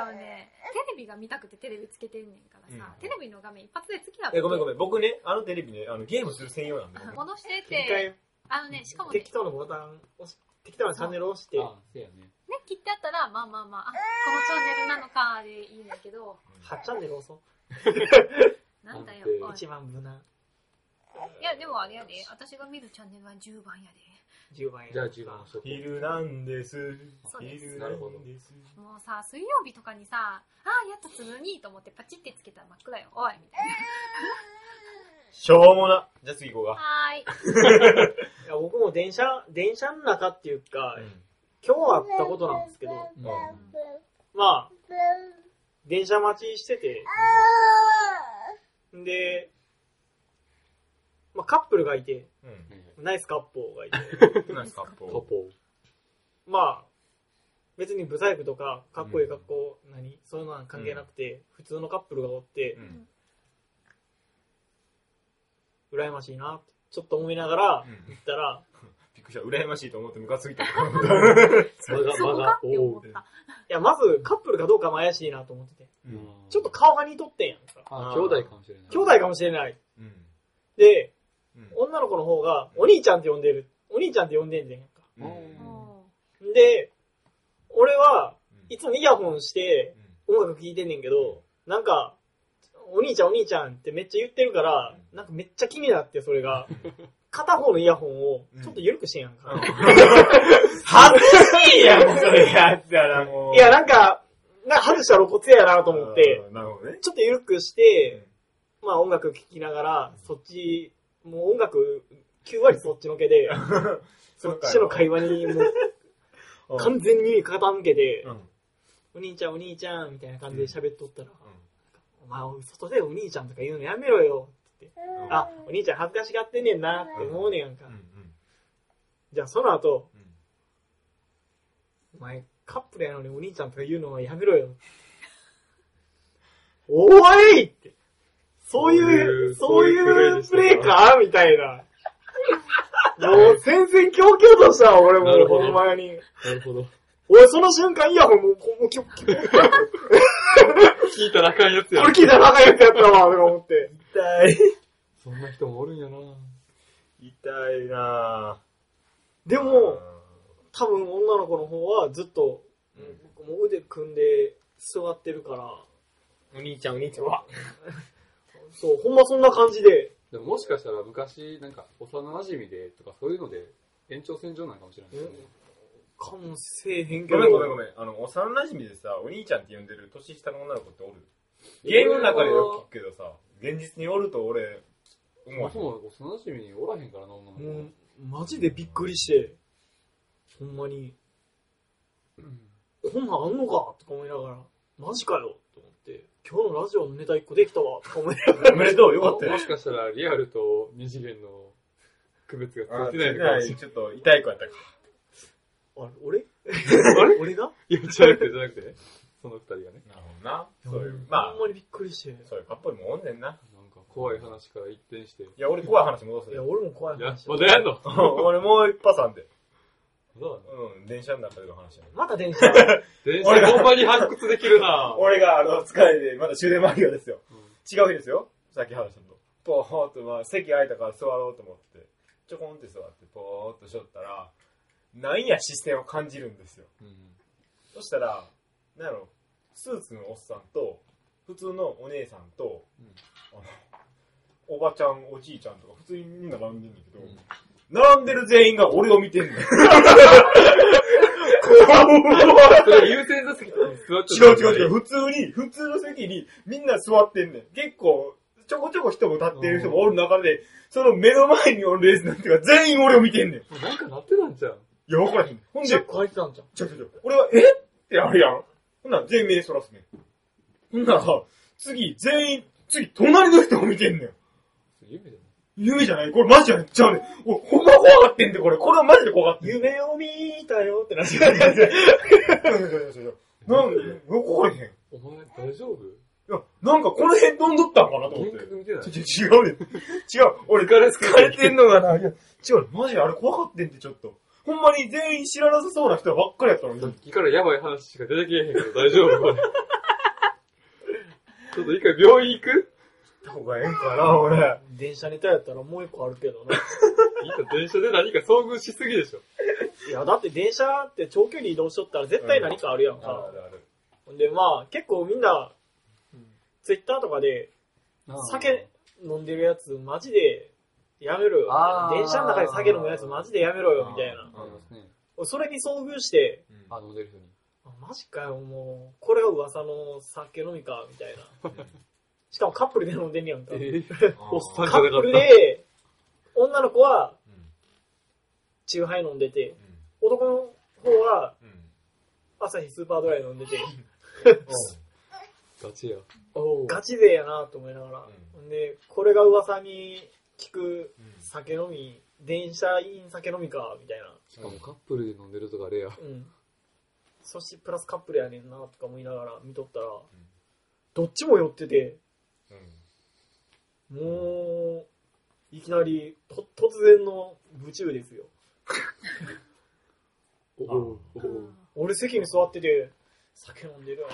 多分ね、テレビが見たくてテレビつけてんねんからさ、うんテレビの画面一発でつけやね。え、ごめんごめん。僕ね、あのテレビね、あの、ゲームする専用なんで。僕戻して一て、回、あのね、しかもね、適当なボタン押し、適当なチャンネルを押して、あ、せやね。ね、切ってあったら、まあまあまあ、あ、このチャンネルなのかでいいんだけど、8チャンネル押そう。なんだよ、一番無難。いや、でもあれやで、私が見るチャンネルは10番やで。10番や。じゃあ10番押しとこう。昼なんです。そうです昼なんです。もうさ、水曜日とかにさ、ああ、やっとつむにと思ってパチってつけたら真っ暗よ。おいみたいしょうもな。じゃあ次行こうな。か。はーい。いや僕も電車、電車の中っていうか、うん今日あったことなんですけど、うんまあ、電車待ちしてて、で、まあカップルがいて、うん。ナイスカッポーがいて、うん。何ですか、カこポまあ、別にブサイクとか、かっこいい格好、何そういうのは関係なくて、普通のカップルがおってう。う、ん。羨ましいなって、ちょっと思いながらうん、行ったら、びっくりした。羨ましいと思ってムカついた。そこか、って思った。いや、まずカップルかどうかも怪しいなと思ってて、うん。ちょっと顔が似とってんやんか。あ、兄弟かもしれない。兄弟かもしれない。うん。で、うん。女の子の方が、お兄ちゃんって呼んでる。お兄ちゃんって呼んでんじゃんか。で、俺は、うんいつもイヤホンして音楽聴いてんねんけど、なんか、お兄ちゃんお兄ちゃんってめっちゃ言ってるから、なんかめっちゃ気になって、それが。片方のイヤホンをちょっと緩くしてんやんか。恥ずかしいやん、それやったらもう。いや、なんか、なんか外したら露骨やなと思って、あー。なるほどね。ちょっと緩くして、まあ音楽聴きながら、そっち、もう音楽9割そっちのけで、そっちの会話にもう完全に耳傾けて、うん。お兄ちゃんお兄ちゃんみたいな感じで喋っとったら、お前外でお兄ちゃんとか言うのやめろよって言って、あ、お兄ちゃん恥ずかしがってんねんなって思うねんやんか。うん。うん。じゃあその後、うんお前カップルやのにお兄ちゃんとか言うのはやめろよ。おいって。そういう、そそうういいううプレイかみたいな。もう戦々恐々としたわ、俺もうなるほどほんまに。なるほど。俺その瞬間イヤホンもう、もう、キュッキュッ聞いたらあかんやつやこれ。聞いたら仲良くやったわ、とか思って。痛い。そんな人もおるんやな痛いなぁ。でも、多分女の子の方はずっと、うんもう腕組んで座ってるから、お兄ちゃんお兄ちゃんは。そう、ほんまそんな感じで、でももしかしたら昔、なんか、幼馴染でとかそういうので、延長線上なんかもしれないですね。かもせえへんけど。ごめんごめんごめん。あの、幼馴染でさ、お兄ちゃんって呼んでる年下の女の子っておる？ゲームの中でよく聞くけどさ、現実におると俺、思わへん。そもそも幼馴染におらへんからな、女の子。もう、マジでびっくりして、ほんまに、こんなんあんのかとか思いながら、マジかよ今日のラジオのネタ一個できたわ おめでとう、よかったよも。しかしたらリアルと二次元の区別があついてないのかもしれない。ちょっと痛い子やったか。あれ？俺？あれ？俺が？いや、じゃなくて、じゃなくて、その二人がね。なるほどな。そういう、まあほん、まにびっくりして。そういうカップルもおんねんな。なんか怖い話から一転して。いいや、俺怖い話戻すねいや、。俺も怖いや話、まだやんの？俺もう一発あんで。そううん、電車の中での話やね。また電車？電車ほんまに発掘できるな 俺が、あの、疲れで、まだ終電間際ですよ。うん違う日ですよ。さっき話したのと。ぽーっと、まあ、席空いたから座ろうと思って、ちょこんって座って、ぽーっとしょったら、なんや視線を感じるんですよ。うんそしたら、なんやろ、スーツのおっさんと、普通のお姉さんと、あの、おばちゃん、おじいちゃんとか、普通にみんな並んでんだけど、うん並んでる全員が俺を見てんねん。それ優先座席に座って違う違う違う。普通に、普通の席にみんな座ってんねん。結構、ちょこちょこ人も立ってる人もおる中で、その目の前におるレースなんていうか、全員俺を見てんねん。いなんかなってたんじゃん。や、わからへん。ほんでチェッ、ク入ってたんじゃん。ちょちょちょ、俺は、え？ってあるやん。ほんなら全員目そらすねん。ほんなら、次、全員、次、隣の人を見てんねん。夢じゃない夢じゃないこれマジやねん。ちゃうねん。俺、ほんま怖がってんで、これ。これはマジで怖がってん。夢を見たよってなって違うなんで、怖いへん。いお前大丈夫？や、なんかこの辺飛んどったんかなと思って違うねん。違う。俺、疲れ疲れてんのがな？いや、違う。マジあれ怖かってんって、ちょっと。ほんまに全員知らなさそうな人ばっかりやったのに。さっきからやばい話しか出てけえへんけど大丈夫？ちょっと一回病院行く？行った方がええんかな、俺。電車ネタやったらもう一個あるけどな。いいか電車で何か遭遇しすぎでしょ。いや、だって電車って長距離移動しとったら絶対何かあるやんか。あるある。ほんで、まあ、結構みんな、ツイッターとかで、酒飲んでるやつマジでやめろよ。電車の中で酒飲むやつマジでやめろよ、みたいな。それに遭遇して、うんあ、飲んでる人に。あマジかよ、もう、これが噂の酒飲みか、みたいな。しかもカップルで飲んでんねやんか。え あーおっさんじカップル。で、女の子はうんチューハイ飲んでて、う男の方はんうん朝日スーパードライ飲んでて、ガチや。ガチ勢やなと思いながら。うんで、これが噂に聞くうん酒飲み、電車員酒飲みか、みたいな。しかもカップルで飲んでるとかレア。うん。そしてプラスカップルやねんな、とか思いながら見とったら、どっちも寄ってて、うんもう、いきなり、と、突然の部中ですよ。お俺席に座ってて、酒飲んでるわ、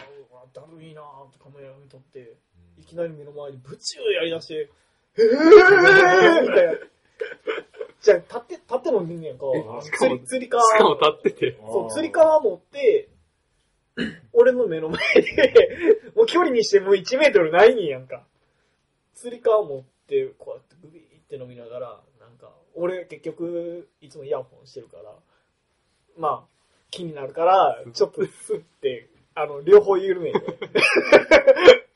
だるいなとかもやめとって、いきなり目の前にブチューやりだして、えーみたいな。じゃあ、立って、立って飲んでんねやんかえ。しかも釣り、釣り革。しかも立ってて。そう、釣り革持って、俺の目の前で、もう距離にしてもう1メートルないんやんか。釣り革持って、こうやってグビーって飲みながら、なんか、俺結局、いつもイヤホンしてるから、まあ、気になるから、ちょっとスッて、あの、両方緩めて、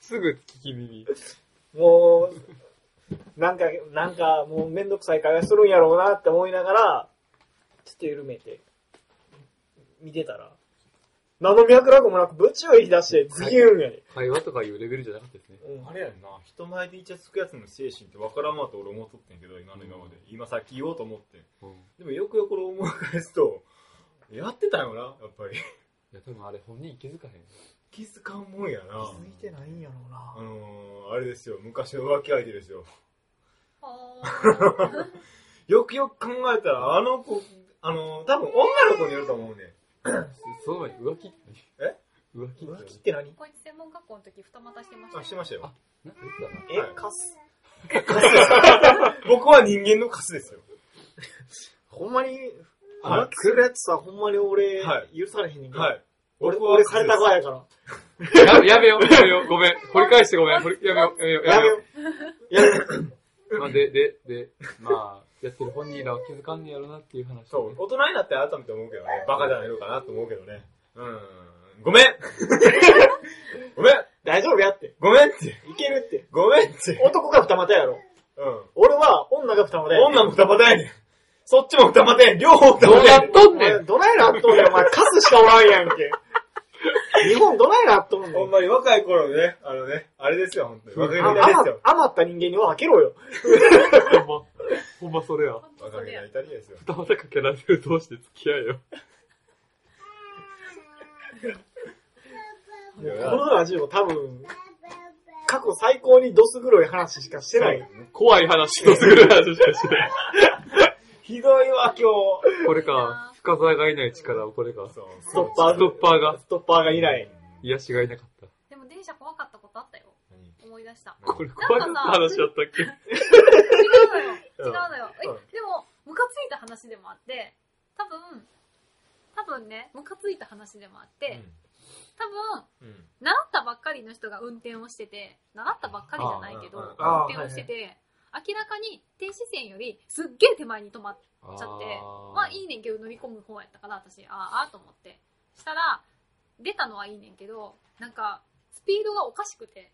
すぐ聞き耳。もう、なんか、なんか、もうめんどくさい会話するんやろうなって思いながら、ちょっと緩めて、見てたら、何の脈絡もなく、ブチを言い出して、ズキューンやね。会話とかいうレベルじゃなかったですね。うんあれやんな、人前でイチャつくやつの精神ってわからんわと俺思っとってんけど、今の今まで。今さっき言おうと思って。うん。いでもよくよく思い返すと、やってたよな、やっぱり。や、多分あれ本人気づかへん。気づかんもんやな。気づいてないんやろうあな。のー、あれですよ、昔の浮気相手ですよ。よくよく考えたら、あの子、あのー、多分女の子によると思うね。その前に浮気ってえ？浮気浮気って何？こいつ専門学校の時二股してましたあ、よしてましたよ。なんか言ってたな。え、カス。僕は人間のカスですよ。ほんまに、はい浮気するやつさ、ほんまに俺は、許されへんねんけど。はい。俺、俺された側やから。ややめよう、やめよう、ごめん。掘り返してごめん。やめよう、やめよう、やめよやめよ。まあ、で、で、で、まあ、やってる本人らは気づかんねやろなっていう話そう大人になって改めて思うけどね、バカじゃないのかなと思うけどね。うん。ごめん ごめん大丈夫やって。ごめんっていけるって。ごめんって男が二股やろ。うん。俺は女が二股や。女も二股やねん。そっちも二股やねん。両方二どう股やねん。なっとんねんどないなっとんねん、お前、カスしかおらんやんけ。日本どないなっとんのほんまに若い頃ね、あのね、あれですよ、本当に。若気のあ至りですよ。余った人間に分けろよ。ほんま、ほんまそれや。ほんと若気のそれや。至りですよ。二股かけられる同士で付き合えよ。このラジオ多分、過去最高にドス黒い話しかしてない。怖い話をする話しかしない。ひどいわ、今日。これか、深沢がいない力をこれか。そうストッパーストッパーが、ストッパーがいない。癒しがいなかった。でも電車怖かったことあったよ。思い出した。これ怖かった話だったっけ？違うのよ。違うのよ。えうん、でも、ムカついた話でもあって、多分、多分ね、ムカついた話でもあって、多分、うん。習ったばっかりの人が運転をしてて、習ったばっかりじゃないけど、運あー転をしてて、明らかに停止線よりすっげえ手前に止まっあちゃって、ーまあいいねんけど乗り込む方やったから私、あーあーと思って。したら、出たのはいいねんけど、なんか、スピードがおかしくて、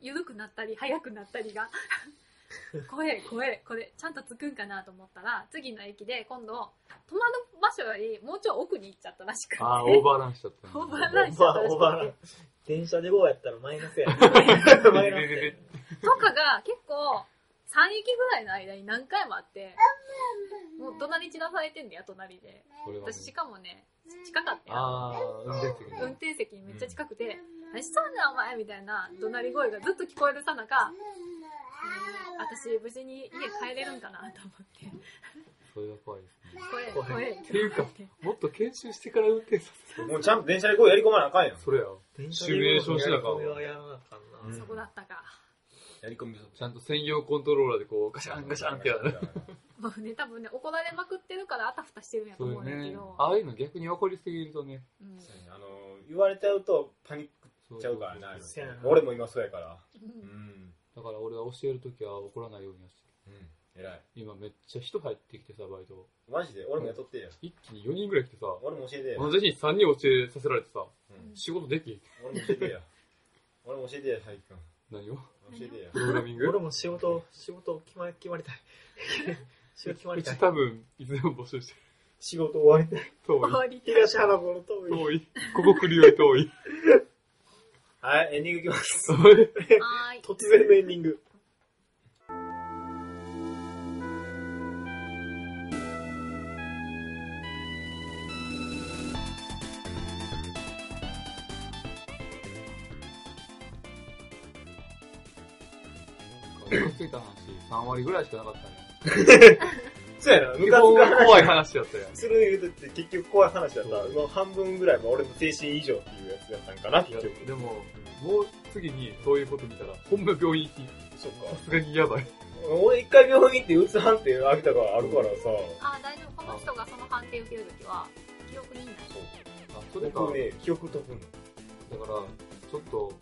緩くなったり、速くなったりが。怖え、怖え、これ、ちゃんと着くんかなと思ったら、次の駅で今度、止まる場所よりもうちょい奥に行っちゃったらしくて。あー、オーバーランしちゃったんだ。オーバーランしちゃったらしオーバーランくて。電車で5やったらマイナスや。マイナスや。とかが結構、3駅ぐらいの間に何回もあって、もう怒鳴り散らされてん。だよ、隣で。それはね私しかもね、近かったよ。あー、運転席運転席にめっちゃ近くて、何しとん。ねん。お前みたいな怒鳴り声がずっと聞こえるさなか、私無事に家帰れるん。かなと思って。それは怖いですね。怖い、怖い。っていうか、もっと研修してから運転させて。もうちゃん。と電車でこうやり込まなあかん。やん。それや。シミュレーションしなあかん。わ。そこだったか。やり込みちゃんと専用コントローラーでこう、ガシャンガシャンってやる。もうね、多分ね、怒られまくってるからあたふたしてるんやとそういうね思うんだけど。。ああいうの逆に起こりすぎるとね。うんあの、言われちゃうとパニッそうクちゃうからな。俺も今そうやから。ううんん。だから俺は教えるときは怒らないようにはしてうん。偉い。る。今めっちゃ人入ってきてさ、バイト。マジで？俺も雇ってや。一気に4人ぐらい来てさ、俺も教えてや。同じ日3人教えさせられてさ、うん仕事できん。俺も教えてや。俺も教えてや、佐伯君。何を？プログラミング？俺も仕事、仕事決まり、決まりたい。仕事決まうちりたい。多分、いつでも募集してる。仕事終わりたい。遠い。終わり東花子の遠い。遠い。ここ来るより遠い。はい、エンディングいきます。はーい。突然のエンディング。3割ぐらいしかなかったね。そうやな、基本ムカつく話怖い話だったやん。する言うとって結局怖い話だった。もう半分ぐらいは俺の精神異常っていうやつだったんかな、いや結局。でも、もう次にそういうこと見たら、ほんま病院行き、そっか。さすがにやばい。俺一回病院行ってうつ判定浴びたからあるからさ。あ、大丈夫。この人がその判定受けるときは、記憶にない。あ、それか、僕ね、記憶飛ぶの。だから、ちょっと、お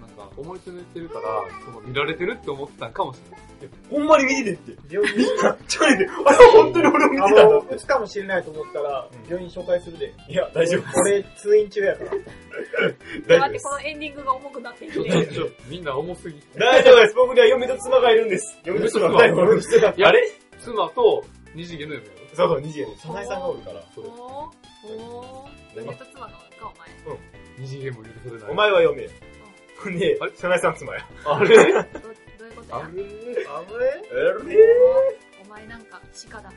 なんか、思い詰めてるから、その見られてるって思ってたんかもしれない。ほんまに見ててって。みんな、ちょいで、あれ本当に俺を見あてたんだの、って打。つかもしれないと思ったら、病院紹介するで。いや、大丈夫。俺、通院中やから。大丈夫待って、こ。のエンディングが重くなっていちょって。みんな重すぎ。大丈夫です。僕には嫁と妻がいるんです。嫁と妻がいるんです。あれ妻と二次元の嫁やろ。そうそう、二次元で。早苗さんがおるから。それ。おーおー嫁と妻がおるか、お前。二次元も許されない。お前は嫁。ほんであれ、早苗さん妻や。あれ？どどういうことや？あれ？あれ？えれ？お前なんか鹿だ。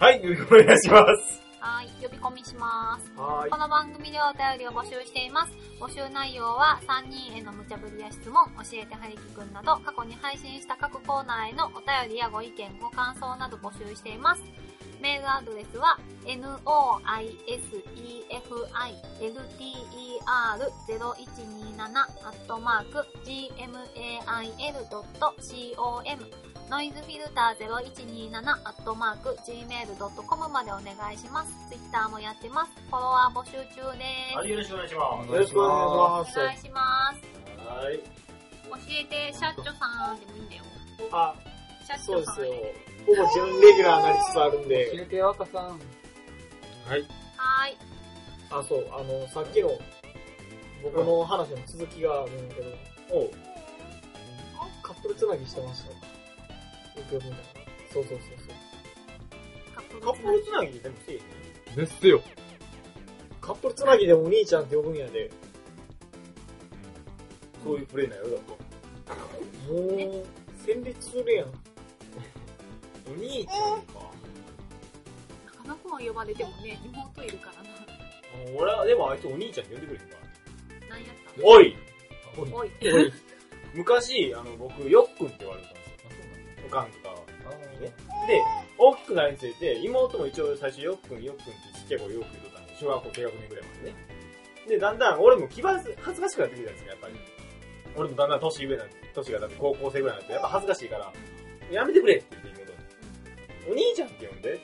はい、お願いします。はい、呼び込みします。はこの番組ではお便りを募集しています。募集内容は3人への無茶ぶりや質問、教えてはりきくんなど、過去に配信した各コーナーへのお便りやご意見、ご感想など募集しています。メールアドレスは、noisefilter0127 アットマーク gmail.com ノイズフィルター0127アットマーク gmail.com までお願いします。ツイッターもやってます。フォロワー募集中です。はい、よろしくお願いしまよろしくお願いしお願いします。す。はい。教えて、シャッチョさんでもいいんだよ。ます。あ、そうですよ。ほぼ準レギュラーになりつつあるん教で。えてよ、赤さん。はい。はーい。あ、そう、あの、さっきの、僕の話の続きがあるんだけど、おう。カップルつなぎしてました。よくよく見たら。そうそうそうそう。カップルカップルつなぎでもせえへん。ですよ。カップルつなぎでもお兄ちゃんって呼ぶんやで。そういうプレイなよ、だと。もう、戦慄するやん。お兄ちゃんか。なかなかは呼ばれてもね、妹いるからな。俺は、でもあいつお兄ちゃんって呼んでくれへんから。何やったのおいおい。昔、あの、僕、よっくんって言われたんですよ。おかんとかは。ねで、大きくなるにつれて、妹も一応最初よっくんよっくんってちっちゃい子よく言うとったんで、小学校低学年ぐらいまでね。で、だんだん俺も気恥ず恥ずかしくなってきたんですよ、やっぱり。俺もだんだん年上にな年がだって高校生ぐらいになって、やっぱ恥ずかしいから、やめてくれって言って。お兄ちゃんって呼んで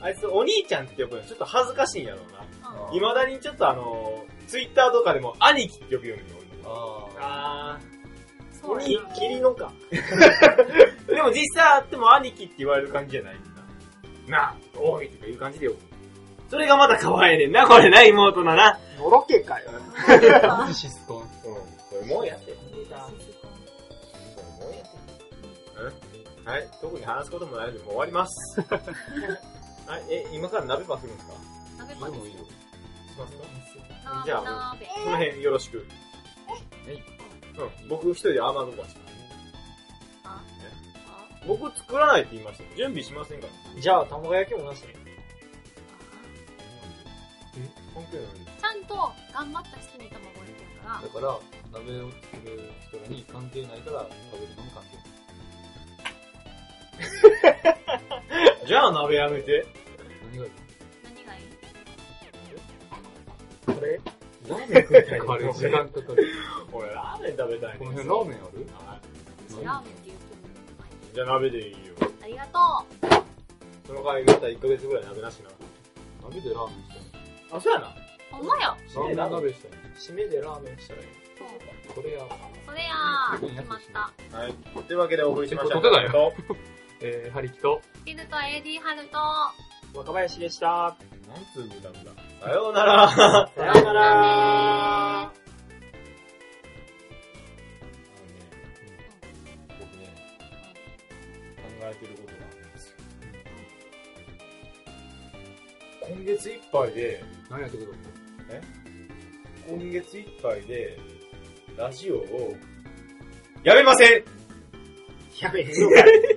あいつお兄ちゃんって呼ぶのちょっと恥ずかしいんやろうな。うん未だにちょっとあの、ツイッターとかでも兄貴って呼ぶように俺もああそうー、やき、キリノか。でも実際会っても兄貴って言われる感じじゃないんだ。なあ、おいとかいう感じで呼ぶ。それがまた可愛いねんな、これな、妹のな。のろけかよ。あ。ナルシストン。うん。これもうやって。はい。特に話すこともないので、もう終わります。はい。え、今から鍋ばするんですか？鍋パでもいいよ。しますか？鍋じゃあ鍋。この辺よろしく。うん。僕一人でアーマードバーします。あ僕作らないって言いましたよ。準備しませんから。じゃあ、卵焼きもなしね。関係ないちゃんと頑張った人に卵焼きやからだ、から、鍋を作る人に関係ないから食べるのも関係 じゃあ鍋やめて。何がいい何がいいこれ？ラーメン食いたいあれ、時間かかる。俺ラーメン食べたいねこの辺ラーメンある私ラーメンって言うとじゃあ鍋でいいよ。ありがとその代わりまた1ヶ月ぐらい鍋なしな。鍋でラーメンしたい。あ、そうやな。う。ほんまや。ラーメン鍋したい。締めでラーメンしたらいい。これや。それやー。決まった。はい。というわけでお送りしました。えー、ハリキと、ピヌと AD ハルと、若林でした。なんつう歌うんだ。さようなら。さようならあのね、僕ね、考えてることがあるんですよ。今月いっぱいで、何やってくる今月いっぱいで、ラジオを、やめませんやめへんのかい。